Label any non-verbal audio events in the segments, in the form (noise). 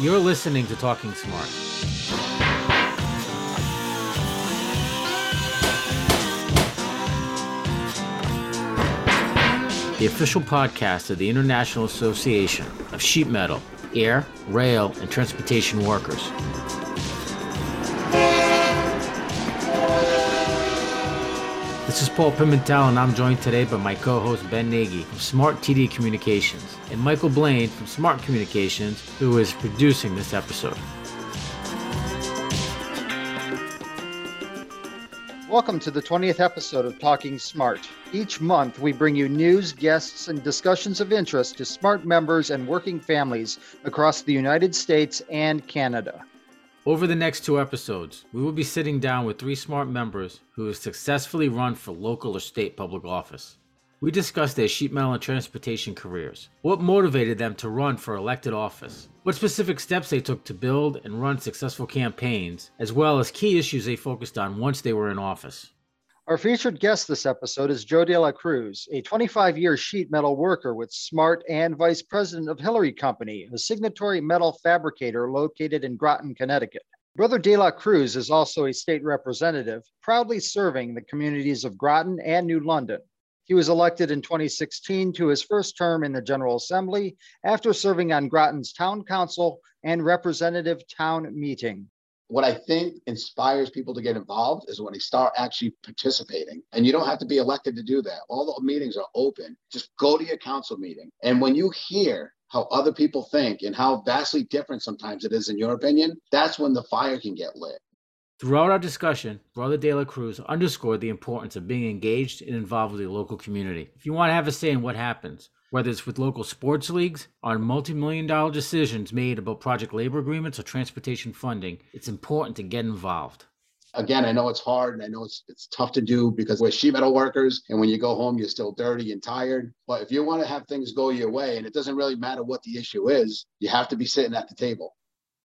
You're listening to Talking Smart. The official podcast of the International Association of Sheet Metal, Air, Rail, and Transportation Workers. This is Paul Pimentel, and I'm joined today by my co host Ben Nagy from Smart TD Communications and Michael Blaine from Smart Communications, who is producing this episode. Welcome to the 20th episode of Talking Smart. Each month, we bring you news, guests, and discussions of interest to smart members and working families across the United States and Canada. Over the next two episodes, we will be sitting down with three smart members who have successfully run for local or state public office. We discussed their sheet metal and transportation careers, what motivated them to run for elected office, what specific steps they took to build and run successful campaigns, as well as key issues they focused on once they were in office. Our featured guest this episode is Joe De La Cruz, a 25 year sheet metal worker with Smart and vice president of Hillery Company, a signatory metal fabricator located in Groton, Connecticut. Brother De La Cruz is also a state representative, proudly serving the communities of Groton and New London. He was elected in 2016 to his first term in the General Assembly after serving on Groton's Town Council and Representative Town Meeting what I think inspires people to get involved is when they start actually participating. And you don't have to be elected to do that. All the meetings are open. Just go to your council meeting. And when you hear how other people think and how vastly different sometimes it is in your opinion, that's when the fire can get lit. Throughout our discussion, Brother De La Cruz underscored the importance of being engaged and involved with the local community. If you want to have a say in what happens, whether it's with local sports leagues, on multi million dollar decisions made about project labor agreements or transportation funding, it's important to get involved. Again, I know it's hard and I know it's it's tough to do because we're sheet metal workers and when you go home you're still dirty and tired. But if you want to have things go your way and it doesn't really matter what the issue is, you have to be sitting at the table.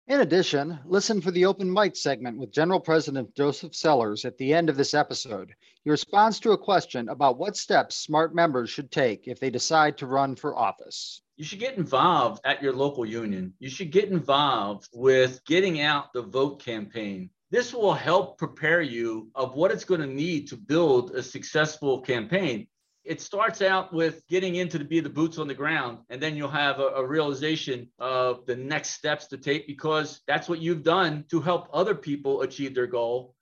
In addition, listen for the open mic segment with General President Joseph Sellers at the end of this episode. He responds to a question about what steps smart members should take if they decide to run for office. You should get involved at your local union. You should get involved with getting out the vote campaign. This will help prepare you of what it's going to need to build a successful campaign it starts out with getting into the be the boots on the ground and then you'll have a, a, realization of the next steps to take because that's what you've done to help other people achieve their goal.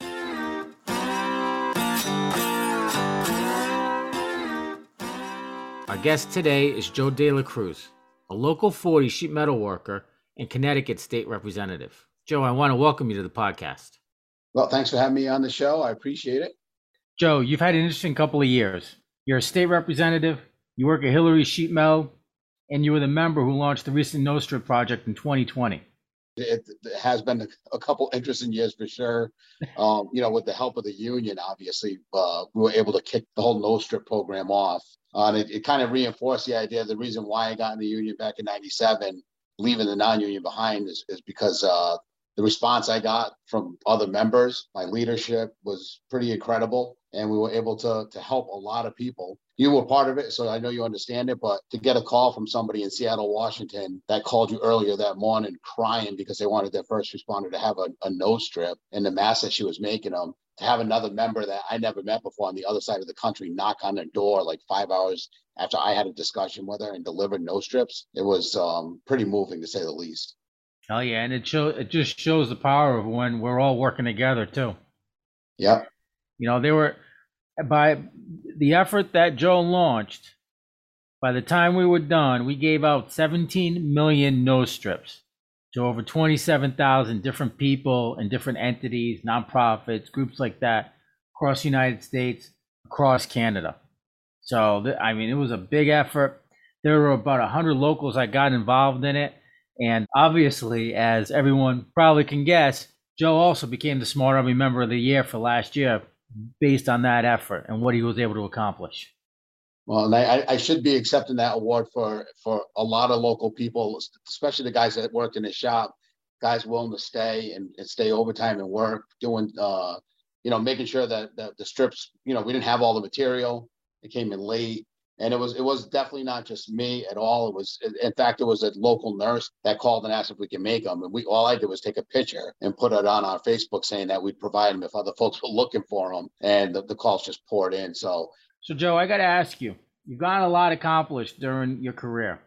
Our guest today is joe de la cruz a local 40 sheet metal worker and connecticut state representative. Joe i want to welcome you to the podcast. Well thanks for having me on the show. I appreciate it. Joe you've had an interesting couple of years you're a state representative. You work at Hillery Sheet Metal, and you were the member who launched the recent Nose Strip project in 2020. It, it has been a, couple interesting years for sure. (laughs) Um, you know, with the help of the union, obviously, uh, we were able to kick the whole Nose Strip program off. Uh, and it, it kind of reinforced the idea. The reason why I got in the union back in '97, leaving the non-union behind, is, is because uh, the response I got from other members, my leadership was pretty incredible. And we were able to, to help a lot of people. You were part of it, so I know you understand it. But to get a call from somebody in Seattle, Washington, that called you earlier that morning crying because they wanted their first responder to have a, a nose strip and the mass that she was making them, to have another member that I never met before on the other side of the country knock on their door like five hours after I had a discussion with her and delivered nose strips, it was um, pretty moving to say the least. Oh yeah, and it show it just shows the power of when we're all working together too. Yep. You know, they were by the effort that Joe launched. By the time we were done, we gave out 17 million nose strips to over 27,000 different people and different entities, nonprofits, groups like that across the United States, across Canada. So, I mean, it was a big effort. There were about 100 locals that got involved in it and obviously, as everyone probably can guess, Joe also became the Smart Army Member of the Year for last year based on that effort and what he was able to accomplish. Well, and I, I should be accepting that award for for a lot of local people, especially the guys that worked in the shop, guys willing to stay and, and stay overtime and work, doing, uh, you know, making sure that, that the strips, you know, we didn't have all the material. It came in late And it was it was definitely not just me at all. It was in fact it was a local nurse that called and asked if we could make them. And we all I did was take a picture and put it on our Facebook saying that we'd provide them if other folks were looking for them. And the, the calls just poured in. So So, Joe, I got to ask you you've gotten a lot accomplished during your career.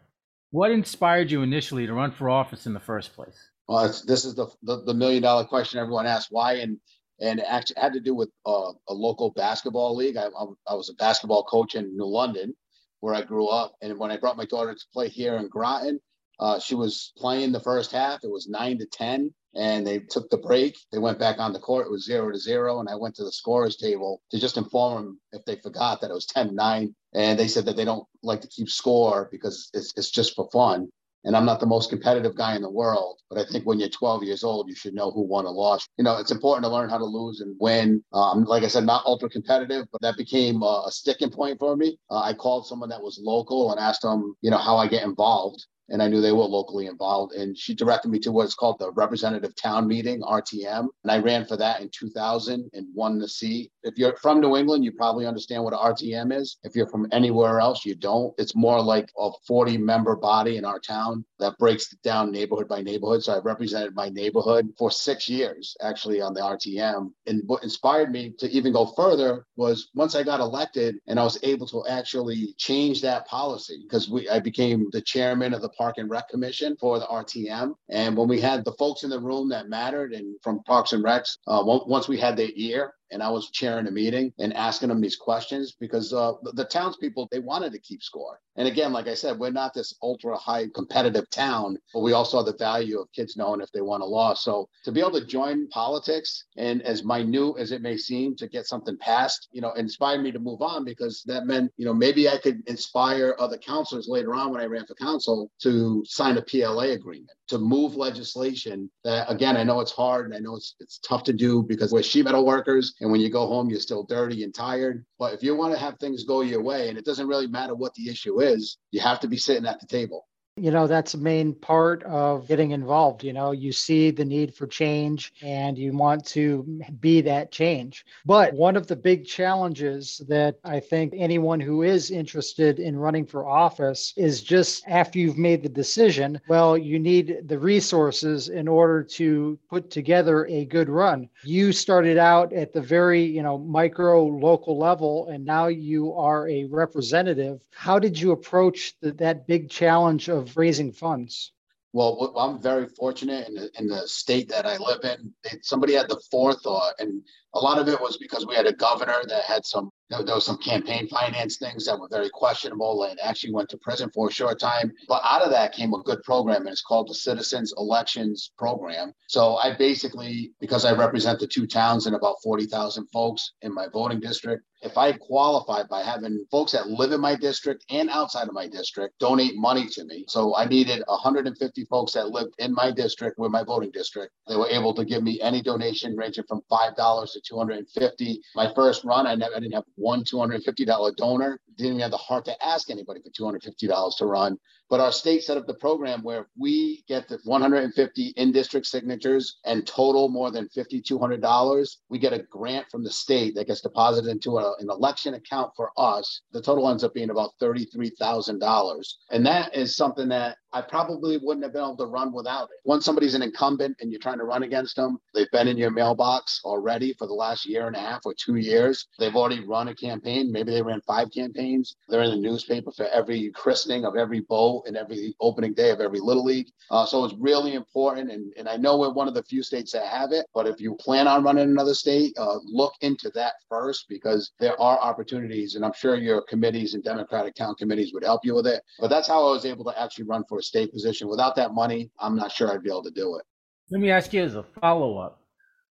What inspired you initially to run for office in the first place? Well, it's, this is the, the, the million dollar question everyone asks. Why? And and it actually had to do with uh, a local basketball league. I, I, I was a basketball coach in New London, where I grew up. And when I brought my daughter to play here in Groton, uh, she was playing the first half. It was nine to ten, and they took the break. They went back on the court. It was zero to zero, and I went to the scorers table to just inform them if they forgot that it was 10-9. And they said that they don't like to keep score because it's, it's just for fun. And I'm not the most competitive guy in the world, but I think when you're 12 years old, you should know who won or lost. You know, it's important to learn how to lose and win. Um, like I said, not ultra competitive, but that became a, a sticking point for me. Uh, I called someone that was local and asked them, you know, how I get involved and I knew they were locally involved. And she directed me to what's called the Representative Town Meeting, RTM. And I ran for that in 2000 and won the seat. If you're from New England, you probably understand what RTM is. If you're from anywhere else, you don't. It's more like a 40 member body in our town that breaks down neighborhood by neighborhood. So I represented my neighborhood for six years actually on the RTM. And what inspired me to even go further was once I got elected and I was able to actually change that policy because we I became the chairman of the Park and Rec Commission for the RTM. And when we had the folks in the room that mattered and from Parks and Recs, uh, once we had their ear, and I was chairing a meeting and asking them these questions because uh, the, the townspeople they wanted to keep score. And again, like I said, we're not this ultra high competitive town, but we also have the value of kids knowing if they want a law. So to be able to join politics and as minute as it may seem to get something passed, you know, inspired me to move on because that meant, you know, maybe I could inspire other councilors later on when I ran for council to sign a PLA agreement to move legislation that again I know it's hard and I know it's it's tough to do because we're sheet metal workers and when you go home you're still dirty and tired. But if you want to have things go your way and it doesn't really matter what the issue is, you have to be sitting at the table you know that's a main part of getting involved you know you see the need for change and you want to be that change. But one of the big challenges that i think anyone who is interested in running for office is just after you've made the decision well you need the resources in order to put together a good run. You started out at the very you know micro local level and now you are a representative. How did you approach the, that big challenge of raising funds? Well, I'm very fortunate in the, in the state that I live in. Somebody had the forethought, and a lot of it was because we had a governor that had some there, was some campaign finance things that were very questionable and actually went to prison for a short time. But out of that came a good program, and it's called the Citizens Elections Program. So I basically, because I represent the two towns and about 40,000 folks in my voting district, if I qualified by having folks that live in my district and outside of my district donate money to me. So I needed 150 folks that lived in my district with my voting district. They were able to give me any donation ranging from $5 to 250. My first run, I never I didn't have one $250 donor. Didn't even have the heart to ask anybody for $250 to run. But our state set up the program where if we get the 150 in district signatures and total more than $5,200. We get a grant from the state that gets deposited into a, an election account for us. The total ends up being about $33,000. And that is something that I probably wouldn't have been able to run without it. Once somebody's an incumbent and you're trying to run against them, they've been in your mailbox already for the last year and a half or two years. They've already run a campaign. Maybe they ran five campaigns. They're in the newspaper for every christening of every and every opening day of every little league. Uh, so it's really important. And, and I know we're one of the few states that have it, but if you plan on running another state, uh, look into that first because there are opportunities. And I'm sure your committees and Democratic town committees would help you with it. But that's how I was able to actually run for a state position. Without that money, I'm not sure I'd be able to do it. Let me ask you as a follow up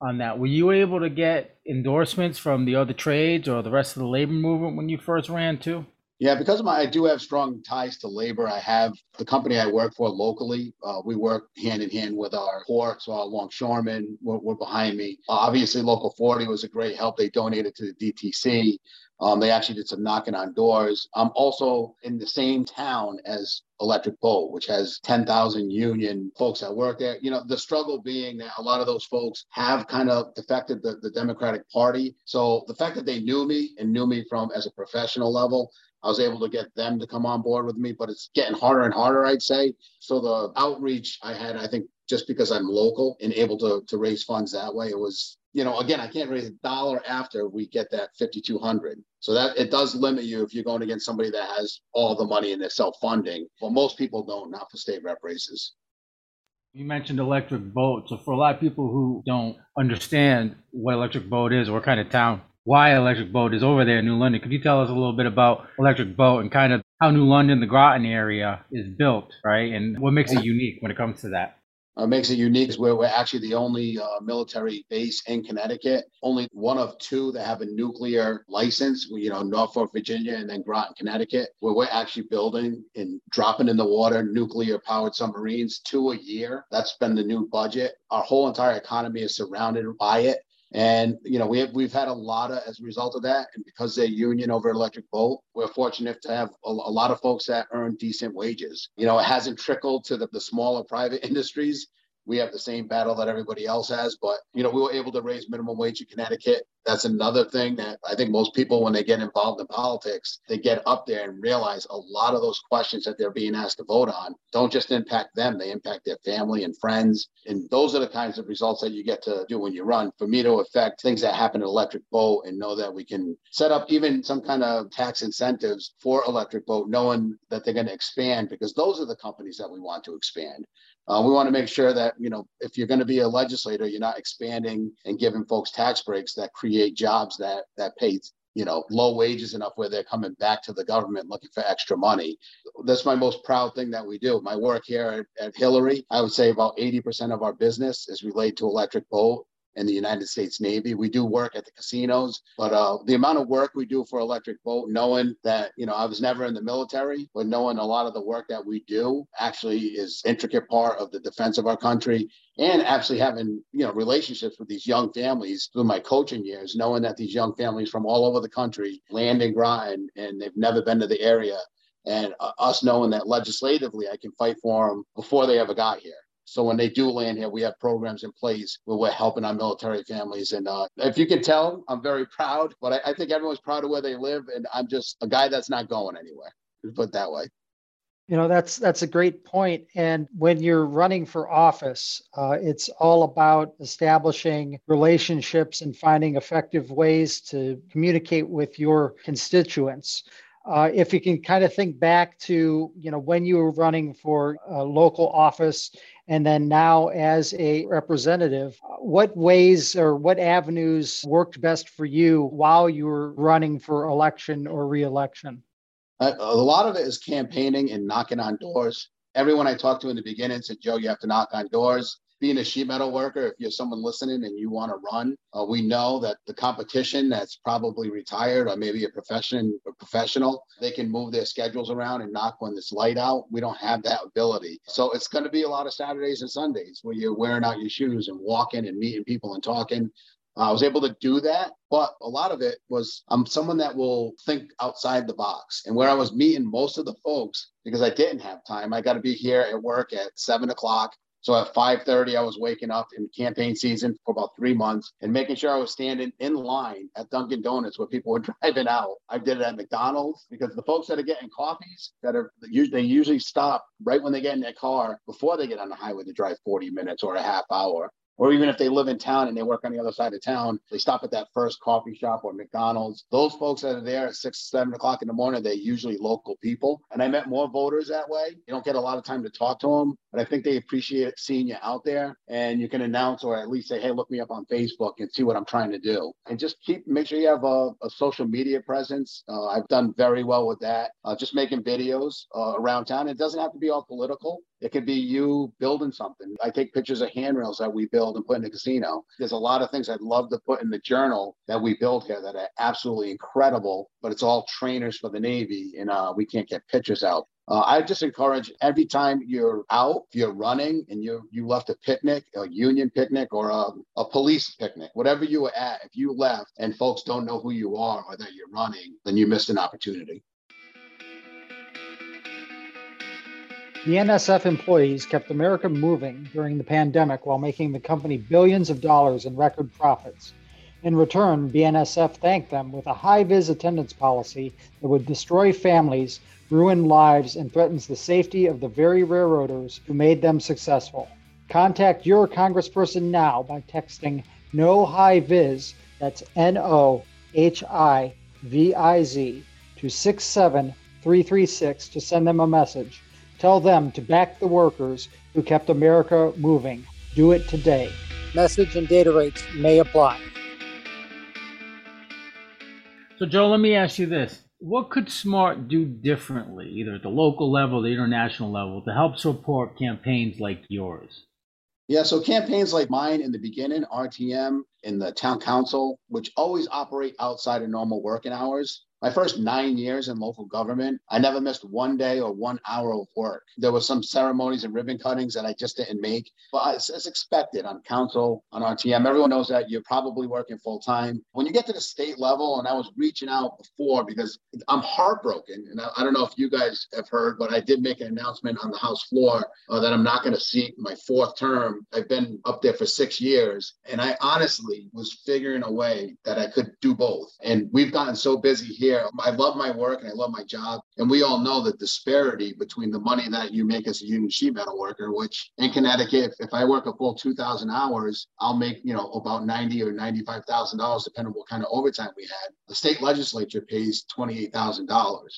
on that. Were you able to get endorsements from the other trades or the rest of the labor movement when you first ran too? Yeah, because of my, I do have strong ties to labor. I have the company I work for locally. Uh, we work hand in hand with our ports, our longshoremen. We're, we're behind me. Uh, obviously, Local 40 was a great help. They donated to the DTC. Um, they actually did some knocking on doors. I'm also in the same town as Electric Boat, which has 10,000 union folks that work there. You know, the struggle being that a lot of those folks have kind of defected the, the Democratic Party. So the fact that they knew me and knew me from as a professional level, I was able to get them to come on board with me, but it's getting harder and harder, I'd say. So the outreach I had, I think just because I'm local and able to, to raise funds that way, it was, you know, again, I can't raise a dollar after we get that 5,200. So that it does limit you if you're going against somebody that has all the money and they're self-funding. Well, most people don't, not for state rep races. You mentioned electric boat. So for a lot of people who don't understand what electric boat is what kind of town, why electric boat is over there in New London, could you tell us a little bit about electric boat and kind of how New London, the Groton area is built, right? And what makes it unique when it comes to that? uh, makes it unique is where we're actually the only uh, military base in Connecticut, only one of two that have a nuclear license. You know, Norfolk, Virginia, and then Groton, Connecticut, where we're actually building and dropping in the water nuclear powered submarines, two a year. That's been the new budget. Our whole entire economy is surrounded by it. And you know, we have we've had a lot of as a result of that, and because they're union over Electric Boat, we're fortunate to have a, a, lot of folks that earn decent wages. You know, it hasn't trickled to the, the smaller private (laughs) industries we have the same battle that everybody else has. But, you know, we were able to raise minimum wage in Connecticut. That's another thing that I think most people, when they get involved in politics, they get up there and realize a lot of those questions that they're being asked to vote on don't just impact them, they impact their family and friends. And those are the kinds of results that you get to do when you run. For me to affect things that happen in electric boat and know that we can set up even some kind of tax incentives for electric boat, knowing that they're going to expand because those are the companies that we want to expand. Uh, we want to make sure that, you know, if you're going to be a legislator, you're not expanding and giving folks tax breaks that create jobs that that pay, you know, low wages enough where they're coming back to the government looking for extra money. That's my most proud thing that we do. My work here at, at Hillery, I would say about 80% of our business is related to electric boat in the United States Navy. We do work at the casinos, but uh, the amount of work we do for Electric Boat, knowing that, you know, I was never in the military, but knowing a lot of the work that we do actually is intricate part of the defense of our country and actually having, you know, relationships with these young families through my coaching years, knowing that these young families from all over the country land and grind and they've never been to the area. And uh, us knowing that legislatively, I can fight for them before they ever got here so when they do land here, we have programs in place where we're helping our military families. And uh, if you can tell, I'm very proud, but I, I, think everyone's proud of where they live. And I'm just a guy that's not going anywhere, put that way. You know, that's that's a great point. And when you're running for office, uh, it's all about establishing relationships and finding effective ways to communicate with your constituents. Uh, if you can kind of think back to you know when you were running for a local office and then now as a representative uh, what ways or what avenues worked best for you while you were running for election or reelection? Uh, a lot of it is campaigning and knocking on doors. Everyone i talked to in the beginning said joe you have to knock on doors being a sheet metal worker, if you're someone listening and you want to run, uh, we know that the competition that's probably retired or maybe a profession a professional, they can move their schedules around and knock when it's light out. We don't have that ability. So it's going to be a lot of Saturdays and Sundays where you're wearing out your shoes and walking and meeting people and talking. I was able to do that, but a lot of it was I'm someone that will think outside the box. And where I was meeting most of the folks, because I didn't have time, I got to be here at work at seven o'clock. So at 5:30, I was waking up in campaign season for about three months and making sure I was standing in line at Dunkin' Donuts where people were (laughs) driving out. I did it at McDonald's because the folks that are getting coffees that are they usually stop right when they get in their car before they get on the highway to drive 40 minutes or a half hour or even if they live in town and they work on the other side of town, they stop at that first coffee shop or McDonald's. Those folks that are there at six, seven o'clock in the morning, they're usually local people. And I met more voters that way. You don't get a lot of time to talk to them, but I think they appreciate seeing you out there and you can announce or at least say, hey, look me up on Facebook and see what I'm trying to do. And just keep, make sure you have a, a social media presence. Uh, I've done very well with that. Uh, just making videos uh, around town. It doesn't have to be all political. It could be you building something. I take pictures of handrails that we build and put in the casino. There's a lot of things I'd love to put in the journal that we build here that are absolutely incredible, but it's all trainers for the Navy and uh, we can't get pictures out. Uh, I just encourage every time you're out, you're running and you you left a picnic, a union picnic or a, a police picnic, whatever you were at, if you left and folks don't know who you are or that you're running, then you missed an opportunity. The NSF employees kept America moving during the pandemic while making the company billions of dollars in record profits. In return, BNSF thanked them with a Hi-Viz attendance policy that would destroy families, ruin lives, and threatens the safety of the very railroaders who made them successful. Contact your congressperson now by texting no Hi-Viz, that's N O H I V I Z, to 67336 to send them a message. Tell them to back the workers who kept America moving. Do it today. Message and data rates may apply. So, Joe, let me ask you this. What could SMART do differently, either at the local level, the international level, to help support campaigns like yours? Yeah, so campaigns like mine in the beginning, RTM, in the town council, which always operate outside of normal working hours, my first nine years in local government, I never missed one day or one hour of work. There were some ceremonies and ribbon cuttings that I just didn't make, but as expected on council, on RTM, everyone knows that you're probably working full time. When you get to the state level, and I was reaching out before because I'm heartbroken, and I, I don't know if you guys have heard, but I did make an announcement on the House floor uh, that I'm not going to seek my fourth term. I've been up there for six years, and I honestly was figuring a way that I could do both. And we've gotten so busy here here. I love my work and I love my job. And we all know the disparity between the money that you make as a union sheet metal worker, which in Connecticut, if, if I work a full 2,000 hours, I'll make, you know, about 90 or $95,000, depending on what kind of overtime we had. The state legislature pays $28,000.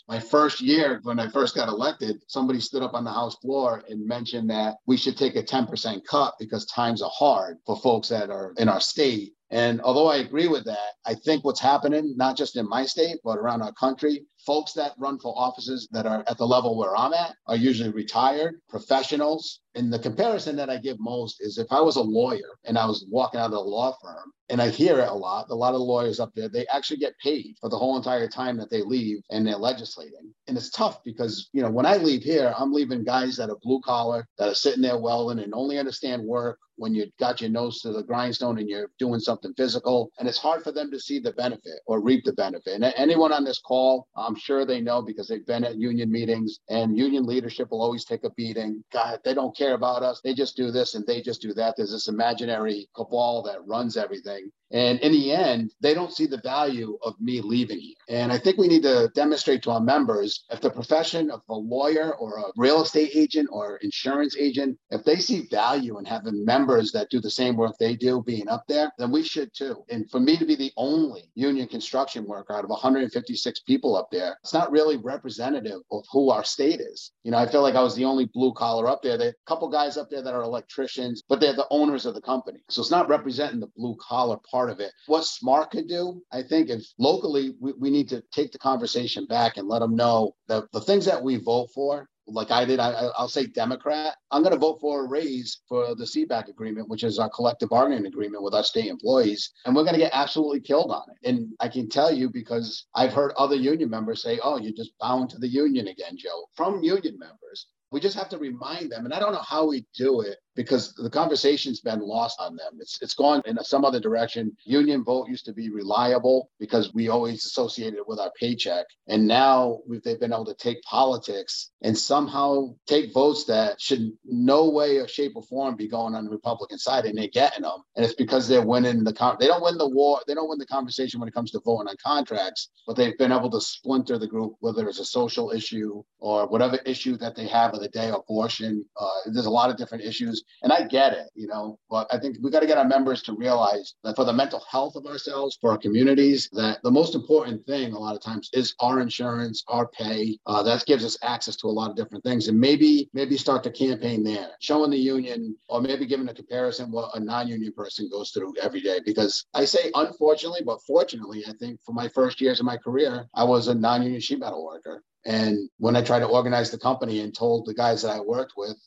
My first year, when I first got elected, somebody stood up on the House floor and mentioned that we should take a 10% cut because times are hard for folks that are in our state and although I agree with that, I think what's happening, not just in my state, but around our country, folks that run for offices that are at the level where I'm at are usually retired professionals. And the comparison that I give most is if I was a lawyer and I was walking out of a law firm, and I hear it a lot, a lot of lawyers up there, they actually get paid for the whole entire time that they leave and they're legislating. And it's tough because, you know, when I leave here, I'm leaving guys that are blue collar, that are sitting there welding and only understand work when you got your nose to the grindstone and you're doing something physical. And it's hard for them to see the benefit or reap the benefit. And anyone on this call, I'm I'm sure they know because they've been at union meetings and union leadership will always take a beating. God, they don't care about us. They just do this and they just do that. There's this imaginary cabal that runs everything. And in the end, they don't see the value of me leaving here. And I think we need to demonstrate to our members if the profession of a lawyer or a real estate agent or insurance agent, if they see value in having members that do the same work they do being up there, then we should too. And for me to be the only union construction worker out of 156 people up there, it's not really representative of who our state is. You know, I feel like I was the only blue collar up there. There are a couple guys up there that are electricians, but they're the owners of the company. So it's not representing the blue collar part part of it. What Smart could do, I think, if locally we, we need to take the conversation back and let them know that the things that we vote for, like I did, I, will say Democrat. I'm going to vote for a raise for the SEBAC agreement, which is our collective bargaining agreement with our state employees. And we're going to get absolutely killed on it. And I can tell you because I've heard other union members say, oh, you're just bound to the union again, Joe, from union members. We just have to remind them. And I don't know how we do it because the conversation's been lost on them. It's it's gone in some other direction. Union vote used to be reliable because we always associated it with our paycheck, and now they've been able to take politics and somehow take votes that should no way or shape or form be going on the Republican side, and they're getting them. And it's because they're winning the con- they don't win the war, they don't win the conversation when it comes to voting on contracts, but they've been able to splinter the group, whether it's a social issue or whatever issue that they have of the day, abortion. Uh, there's a lot of different issues and I get it, you know, but I think we got to get our members to realize that for the mental health of ourselves, for our communities, that the most important thing a lot of times is our insurance, our pay. Uh, that gives us access to a lot of different things. And maybe, maybe start the campaign there, showing the union or maybe giving a comparison what a non-union person goes through every day. Because I say unfortunately, but fortunately, I think for my first years of my career, I was a non-union sheet metal worker. And when I tried to organize the company and told the guys that I worked with,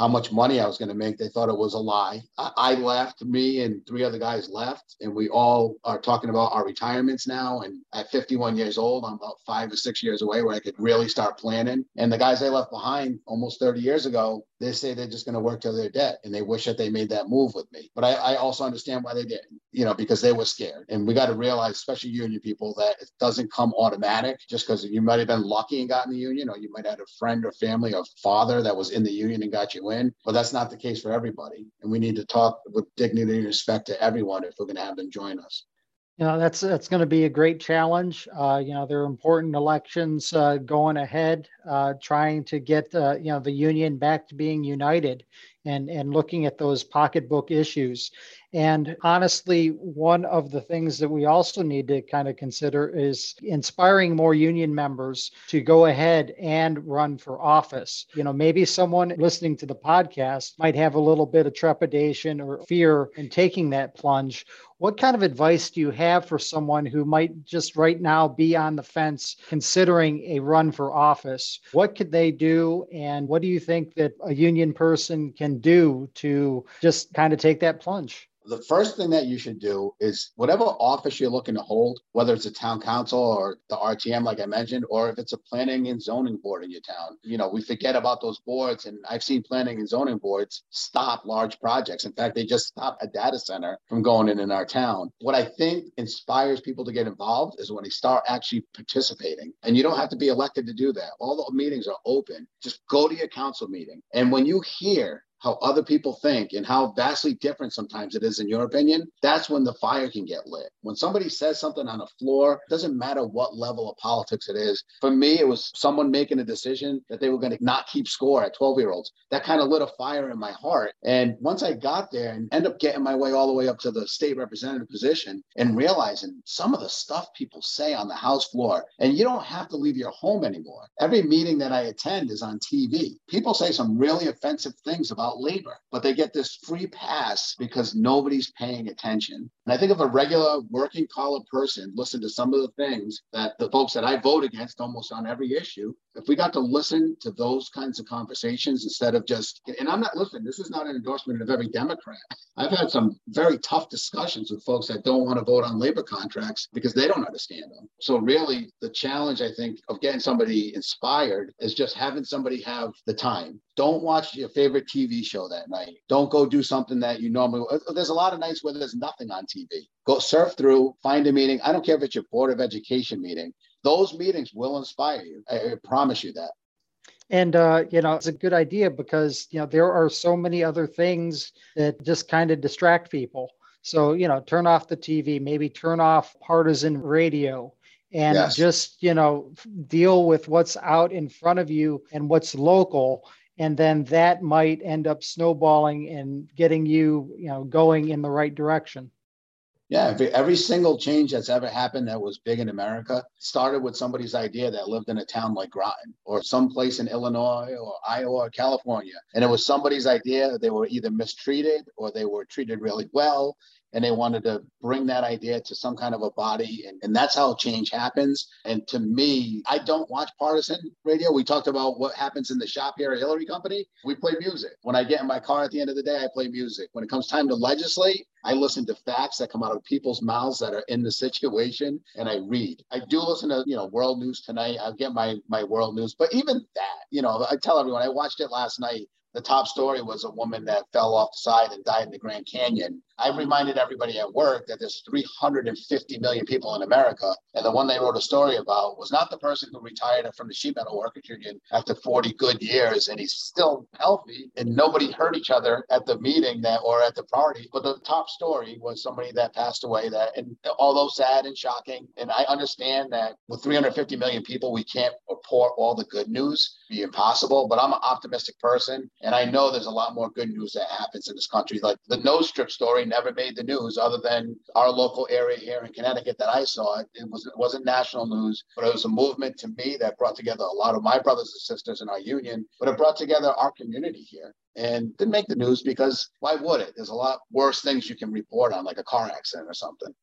how much money I was going to make. They thought it was a lie. I, I, left, me and three other guys left, and we all are talking about our retirements now. And at 51 years old, I'm about five or six years away where I could really start planning. And the guys I left behind almost 30 years ago, they say they're just going to work till they're dead and they wish that they made that move with me. But I, I also understand why they didn't, you know, because they were scared. And we got to realize, especially union people, that it doesn't come automatic just because you might have been lucky and got in the union, or you might have had a friend or family or father that was in the union and got you in. But that's not the case for everybody. And we need to talk with dignity and respect to everyone if we're going to have them join us. You know, that's that's going to be a great challenge. Uh, you know, there are important elections uh, going ahead, uh, trying to get uh, you know the union back to being united, and and looking at those pocketbook issues. And honestly, one of the things that we also need to kind of consider is inspiring more union members to go ahead and run for office. You know, maybe someone listening to the podcast might have a little bit of trepidation or fear in taking that plunge. What kind of advice do you have for someone who might just right now be on the fence considering a run for office? What could they do? And what do you think that a union person can do to just kind of take that plunge? The first thing that you should do is whatever office you're looking to hold, whether it's a town council or the RTM, like I mentioned, or if it's a planning and zoning board in your town. You know, we forget about those boards, and I've seen planning and zoning boards stop large projects. In fact, they just stopped a data center from going in in our town. What I think inspires people to get involved is when they start actually participating. And you don't have to be elected to do that. All the meetings are open. Just go to your council meeting. And when you hear how other people think and how vastly different sometimes it is in your opinion, that's when the fire can get lit. When somebody says something on a floor, doesn't matter what level of politics it is. For me, it was someone making a decision that they were going to not keep score at 12 year olds. That kind of lit a fire in my heart. And once I got there and end up getting my way all the way up to the state representative position and realizing some of the stuff people say on the House floor, and you don't have to leave your home anymore. Every meeting that I attend is on TV. People say some really offensive things about about labor, but they get this free pass because nobody's paying attention. And I think if a regular working collar person listened to some of the things that the folks that I vote against almost on every issue, if we got to listen to those kinds of conversations instead of just, and I'm not listening, this is not an endorsement of every Democrat. I've had some very tough discussions with folks that don't want to vote on labor contracts because they don't understand them. So, really, the challenge, I think, of getting somebody inspired is just having somebody have the time. Don't watch your favorite TV show that night. Don't go do something that you normally. Uh, there's a lot of nights where there's nothing on TV. Go surf through, find a meeting. I don't care if it's your Board of Education meeting. Those meetings will inspire you. I, I promise you that. And uh, you know, it's a good idea because you know there are so many other things that just kind of distract people. So you know, turn off the TV, maybe turn off partisan radio, and yes. just you know deal with what's out in front of you and what's local and then that might end up snowballing and getting you you know going in the right direction yeah every, single change that's ever happened that was big in america started with somebody's idea that lived in a town like groton or someplace in illinois or iowa or california. And it was somebody's idea that they were either mistreated or they were treated really well and they wanted to bring that idea to some kind of a body and, and that's how change happens. And to me i don't watch partisan radio. We talked about what happens in the shop here at hillery company. We play music. When i get in my car at the end of the day i play music. When it comes time to legislate I listen to facts that come out of people's mouths that are in the (laughs) situation and I read. I do listen to, you know, world news tonight. I get my my world news, but even that, you know, I tell everyone I watched it last night the top story was a woman that fell off the side and died in the Grand Canyon. I reminded everybody at work that there's 350 million people in America. And the one they wrote a story about was not the person who retired from the sheet metal workers union after 40 good years and he's still healthy and nobody hurt each other at the meeting that or at the party. But the top story was somebody that passed away that and although sad and shocking, and I understand that with 350 million people, we can't report all the good news, be impossible. But I'm an optimistic person and I know there's a lot more good news that happens in this country. Like the nose strip story never made the news, other than our local area here in Connecticut that I saw. It, it was it wasn't national news, but it was a movement to me that brought together a lot of my brothers and sisters in our union, but it brought together our community here and didn't make the news because why would it? There's a lot worse things you can report on, like a car accident or something.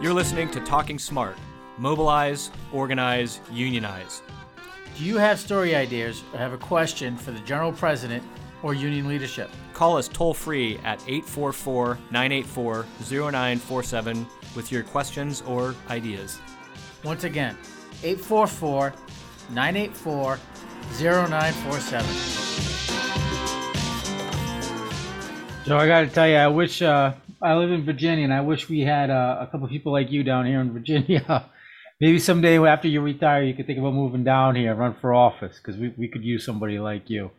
You're listening to Talking Smart mobilize, organize, unionize. Do you have story ideas or have a question for the General President or union leadership? Call us toll free at 844 984 0947 with your questions or ideas. Once again, 844 984 0947. So I got to tell you, I wish uh, I live in Virginia, and I wish we had uh, a couple people like you down here in Virginia (laughs) maybe someday after you retire, you could think about moving down here, run for office, because we, we could use somebody like you.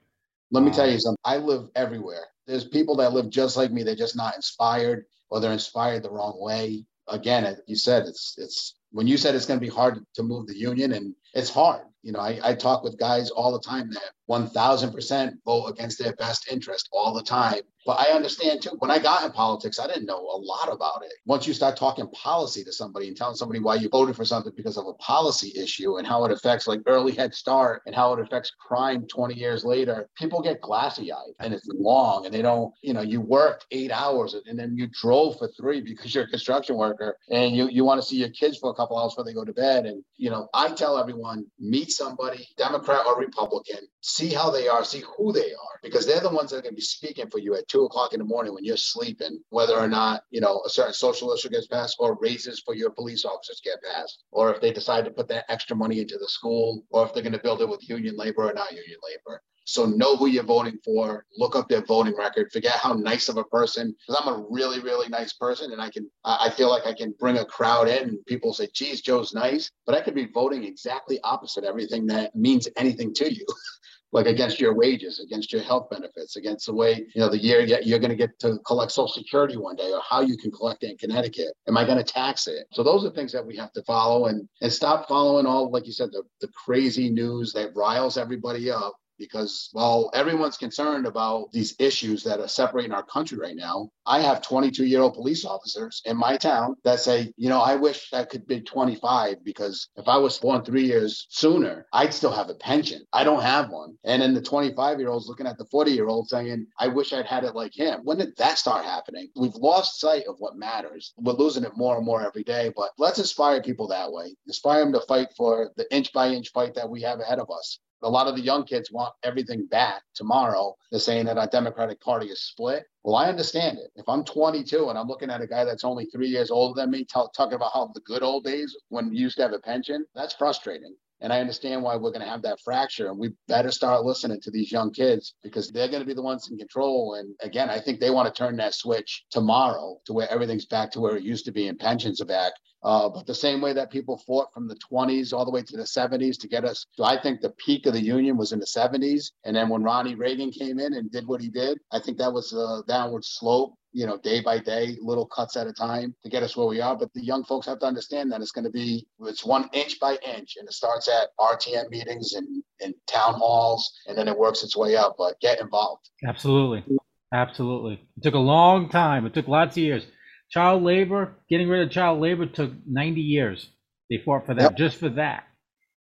Let me uh, tell you something. I live everywhere. There's people that live just like me. They're just not inspired or they're inspired the wrong way. Again, you said it's it's when you said it's going to be hard to move the union and it's hard you know, I, I talk with guys all the time that 1000% vote against their best interest all the time. But I understand too, when I got in politics, I didn't know a lot about it. Once you start talking policy to somebody and telling somebody why you voted for something because of a policy issue and how it affects like early head start and how it affects crime 20 years later, people get glassy eyed and it's long and they don't, you know, you worked eight hours and then you drove for three because you're a construction worker and you, you want to see your kids for a couple hours before they go to bed. And, you know, I tell everyone, meet somebody, Democrat or Republican, see how they are, see who they are, because they're the ones that are going to be speaking for you at two o'clock in the morning when you're sleeping, whether or not, you know, a certain social issue gets passed or raises for your police officers get passed, or if they decide to put that extra money into the school, or if they're going to build it with union labor or not union labor. So know who you're voting for. Look up their voting record. Forget how nice of a person, because I'm a really, really nice person, and I can. I feel like I can bring a crowd in. And people say, "Geez, Joe's nice," but I could be voting exactly opposite everything that means anything to you. (laughs) like against your wages, against your health benefits, against the way, you know, the year you're going to get to collect Social Security one day or how you can collect it in Connecticut. Am I going to tax it? So those are things that we have to follow and, and stop following all, like you said, the, the crazy news that riles everybody up because while everyone's concerned about these issues that are separating our country right now, I have 22 year old police officers in my town that say, you know, I wish I could be 25 because if I was born three years sooner, I'd still have a pension. I don't have one. And then the 25 year olds looking at the 40 year old saying, I wish I'd had it like him. When did that start happening? We've lost sight of what matters. We're losing it more and more every day, but let's inspire people that way. Inspire them to fight for the inch by inch fight that we have ahead of us a lot of the young kids want everything back tomorrow. They're saying that our Democratic Party is split. Well, I understand it. If I'm 22 and I'm looking at a guy that's only three years older than me, t- talking about how the good old days when you used to have a pension, that's frustrating. And I understand why we're going to have that fracture. And we better start listening to these young kids because they're going to be the ones in control. And again, I think they want to turn that switch tomorrow to where everything's back to where it used to be and pensions are back. Uh, but the same way that people fought from the 20s all the way to the 70s to get us I think the peak of the union was in the 70s. And then when Ronnie Reagan came in and did what he did, I think that was a downward slope, you know, day by day, little cuts at a time to get us where we are. But the young folks have to understand that it's going to be, it's one inch by inch. And it starts at RTM meetings and, and town halls, and then it works its way up. But get involved. Absolutely. Absolutely. It took a long time. It took lots of years. Child labor, getting rid of child labor took 90 years. They fought for that, Yep. just for that.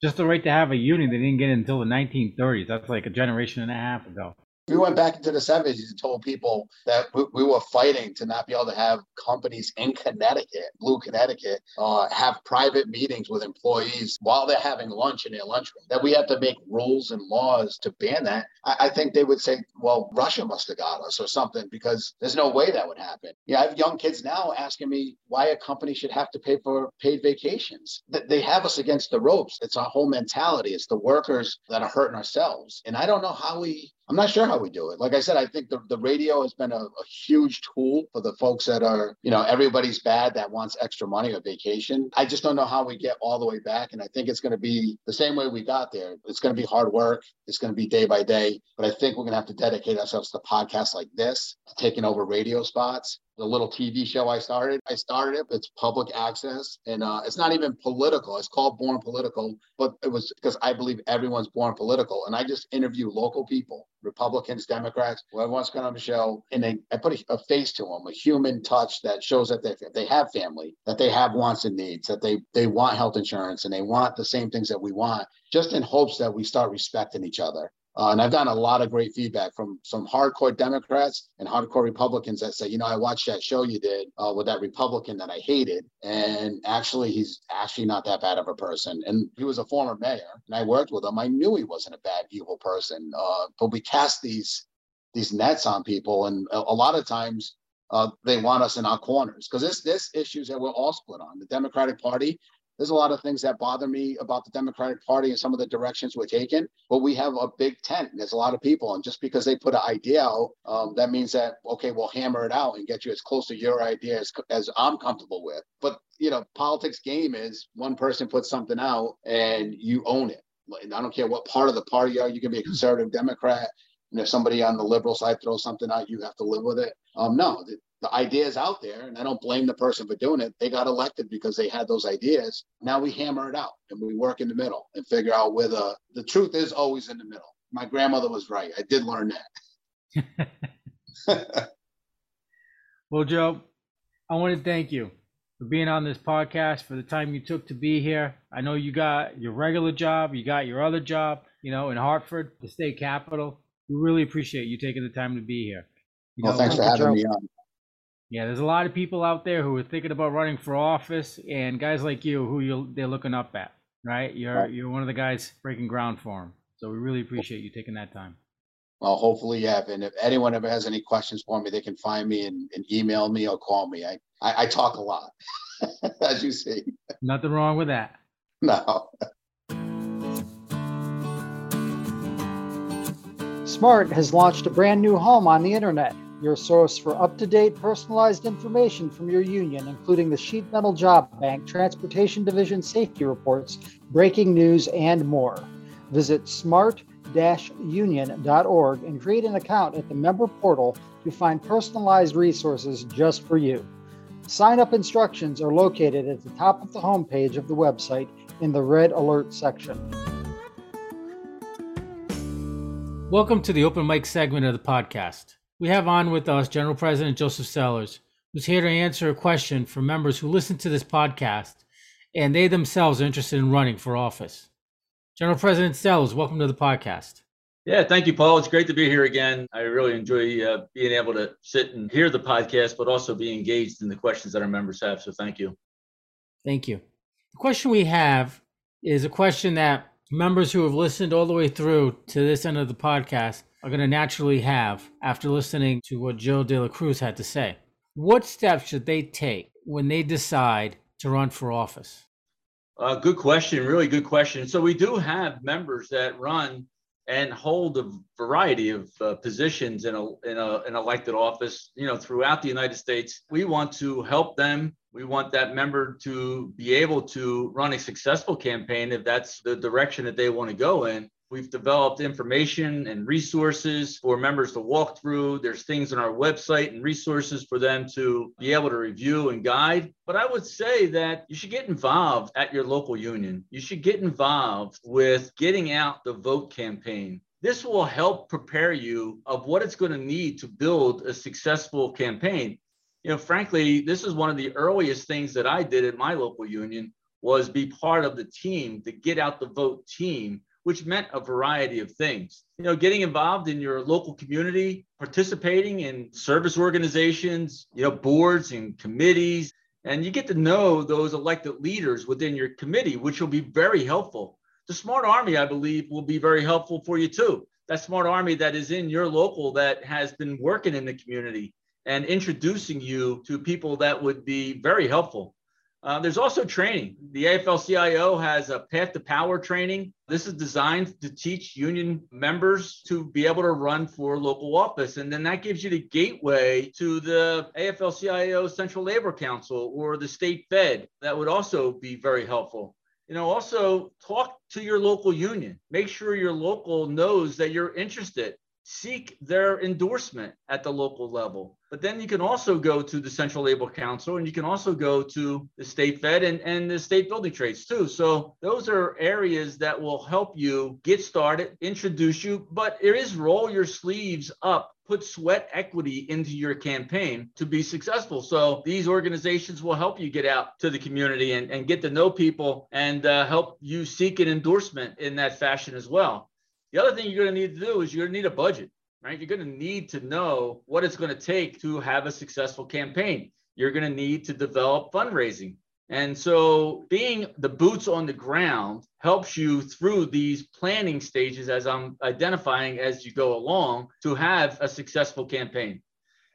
Just the right to have a union, they didn't get it until the 1930s. That's like a generation and a half ago. We went back into the 70s and told people that we, we were fighting to not be able to have companies in Connecticut, Blue Connecticut, uh, have private meetings with employees while they're having lunch in their lunchroom, that we have to make rules and laws to ban that. I, I think they would say, well, Russia must have got us or something because there's no way that would happen. Yeah, I have young kids now asking me why a company should have to pay for paid vacations. Th- They have us against the ropes. It's our whole mentality. It's the workers that are hurting ourselves. And I don't know how we I'm not sure how we do it. Like I said, I think the, the radio has been a, a huge tool for the folks that are, you know, everybody's bad that wants extra money or vacation. I just don't know how we get all the way back. And I think it's going to be the same way we got there. It's going to be hard work. It's going to be day by day. But I think we're going to have to dedicate ourselves to podcasts like this, to taking over radio spots the little TV show I started. I started it. It's public access, and uh, it's not even political. It's called Born Political, but it was because I believe everyone's born political, and I just interview local people, Republicans, Democrats, whoever wants to on the show, and they I put a, a face to them, a human touch that shows that they they have family, that they have wants and needs, that they they want health insurance, and they want the same things that we want, just in hopes that we start respecting each other. Uh, and I've gotten a lot of great feedback from some hardcore Democrats and hardcore Republicans that say, you know, I watched that show you did uh, with that Republican that I hated. And actually, he's actually not that bad of a person. And he was a former mayor, and I worked with him. I knew he wasn't a bad, evil person. Uh, but we cast these these nets on people, and a, a lot of times uh, they want us in our corners because this this issues that we're all split on. The Democratic Party there's a lot of things that bother me about the Democratic Party and some of the directions we're taking. But we have a big tent. There's a lot of people, and just because they put an idea out, um, that means that okay, we'll hammer it out and get you as close to your idea as, as I'm comfortable with. But you know, politics game is one person puts something out and you own it. I don't care what part of the party you are. You can be a conservative Democrat, And if somebody on the liberal side throws something out, you have to live with it. Um, no, the, ideas out there, and I don't blame the person for doing it. They got elected because they had those ideas. Now we hammer it out and we work in the middle and figure out where the the truth is always in the middle. My grandmother was right. I did learn that. (laughs) Well, Joe, I want to thank you for being on this podcast, for the time you took to be here. I know you got your regular job, you got your other job, you know, in Hartford, the state capital. We really appreciate you taking the time to be here. You well, know, thanks uh, for having Joe. me on. Yeah, there's a lot of people out there who are thinking about running for office, and guys like you who you they're looking up at, right? You're Right. you're one of the guys breaking ground for them. So we really appreciate you taking that time. Well, hopefully you have. And if anyone ever has any questions for me, they can find me and, and email me or call me. I, I, I talk a lot, (laughs) as you see. Nothing wrong with that. (laughs) No. Smart has launched a brand new home on the internet, your source for up to date personalized information from your union, including the sheet metal job bank, transportation division safety reports, breaking news, and more. Visit smart union.org and create an account at the member portal to find personalized resources just for you. Sign up instructions are located at the top of the homepage of the website in the red alert section. Welcome to the open mic segment of the podcast. We have on with us General President Joseph Sellers, who's here to answer a question from members who listen to this podcast and they themselves are interested in running for office. General President Sellers, welcome to the podcast. Yeah, thank you, Paul. It's great to be here again. I really enjoy uh, being able to sit and hear the podcast, but also be engaged in the questions that our members have. So thank you. Thank you. The question we have is a question that members who have listened all the way through to this end of the podcast are going to naturally have after listening to what Joe De La Cruz had to say. What steps should they take when they decide to run for office? Uh, good question. Really good question. So we do have members that run and hold a variety of uh, positions in a, in a an elected office, you know, throughout the United States. We want to help them. We want that member to be able to run a successful campaign if that's the direction that they want to go in. We've developed information and resources for members to walk through. There's things on our website and resources for them to be able to review and guide. But I would say that you should get involved at your local union. You should get involved with getting out the vote campaign. This will help prepare you of what it's going to need to build a successful campaign. You know, frankly, this is one of the earliest things that I did at my local union was be part of the team, the get out the vote team which meant a variety of things. You know, getting involved in your local community, participating in service organizations, you know, boards and committees, and you get to know those elected leaders within your committee, which will be very helpful. The Smart Army, I believe, will be very helpful for you too. That Smart Army that is in your local that has been working in the community and introducing you to people that would be very helpful. Uh, there's also training. The AFL-CIO has a Path to Power training. This is designed to teach union members to be able to run for local office. And then that gives you the gateway to the AFL-CIO Central Labor Council or the state Fed. That would also be very helpful. You know, also talk to your local union. Make sure your local knows that you're interested seek their endorsement at the local level. But then you can also go to the Central Labor Council and you can also go to the state fed and, and the state building trades too. So those are areas that will help you get started, introduce you, but it is roll your sleeves up put sweat equity into your campaign to be successful. So these organizations will help you get out to the community and, and get to know people and uh, help you seek an endorsement in that fashion as well. The other thing you're going to need to do is you're going to need a budget, right? You're going to need to know what it's going to take to have a successful campaign. You're going to need to develop fundraising. And so being the boots on the ground helps you through these planning stages as I'm identifying as you go along to have a successful campaign.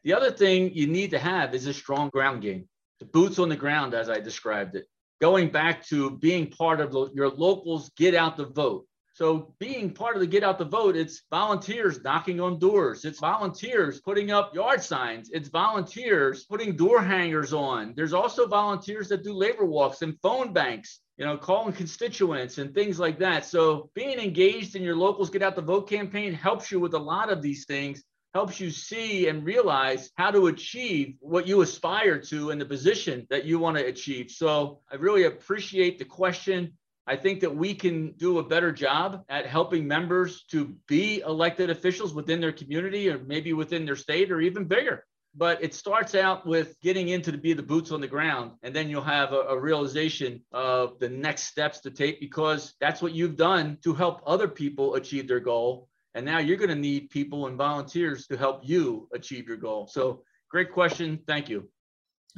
The other thing you need to have is a strong ground game, the boots on the ground, as I described it. Going back to being part of your locals, get out the vote. So being part of the get out the vote, it's volunteers knocking on doors. It's volunteers putting up yard signs. It's volunteers putting door hangers on. There's also volunteers that do labor walks and phone banks, you know, calling constituents and things like that. So being engaged in your locals get out the vote campaign helps you with a lot of these things helps you see and realize how to achieve what you aspire to in the position that you want to achieve. So I really appreciate the question. I think that we can do a better job at helping members to be elected officials within their community or maybe within their state or even bigger. But it starts out with getting into the be the boots on the ground, and then you'll have a, a realization of the next steps to take because that's what you've done to help other people achieve their goal. And now you're going to need people and volunteers to help you achieve your goal. So, great question. Thank you.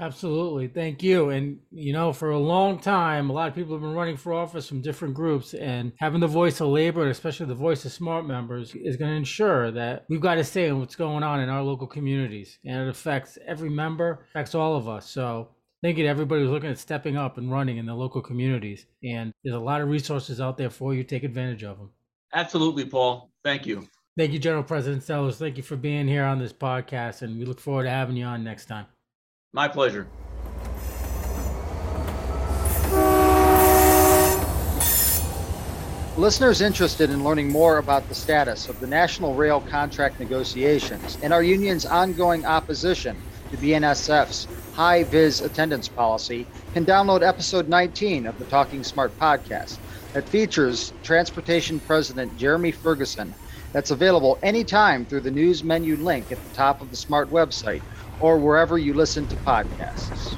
Absolutely. Thank you. And, you know, for a long time, a lot of people have been running for office from different groups, and having the voice of labor, and especially the voice of smart members, is going to ensure that we've got to say in what's going on in our local communities. And it affects every member, affects all of us. So, thank you to everybody who's looking at stepping up and running in the local communities. And there's a lot of resources out there for you. Take advantage of them. Absolutely, Paul. Thank you. Thank you, General President Sellers. Thank you for being here on this podcast, and we look forward to having you on next time. My pleasure. Listeners interested in learning more about the status of the National Rail contract negotiations and our union's ongoing opposition to BNSF's Hi-Viz attendance policy can download episode 19 of the Talking Smart podcast that features Transportation President Jeremy Ferguson. That's available anytime through the news menu link at the top of the Smart website or wherever you listen to podcasts.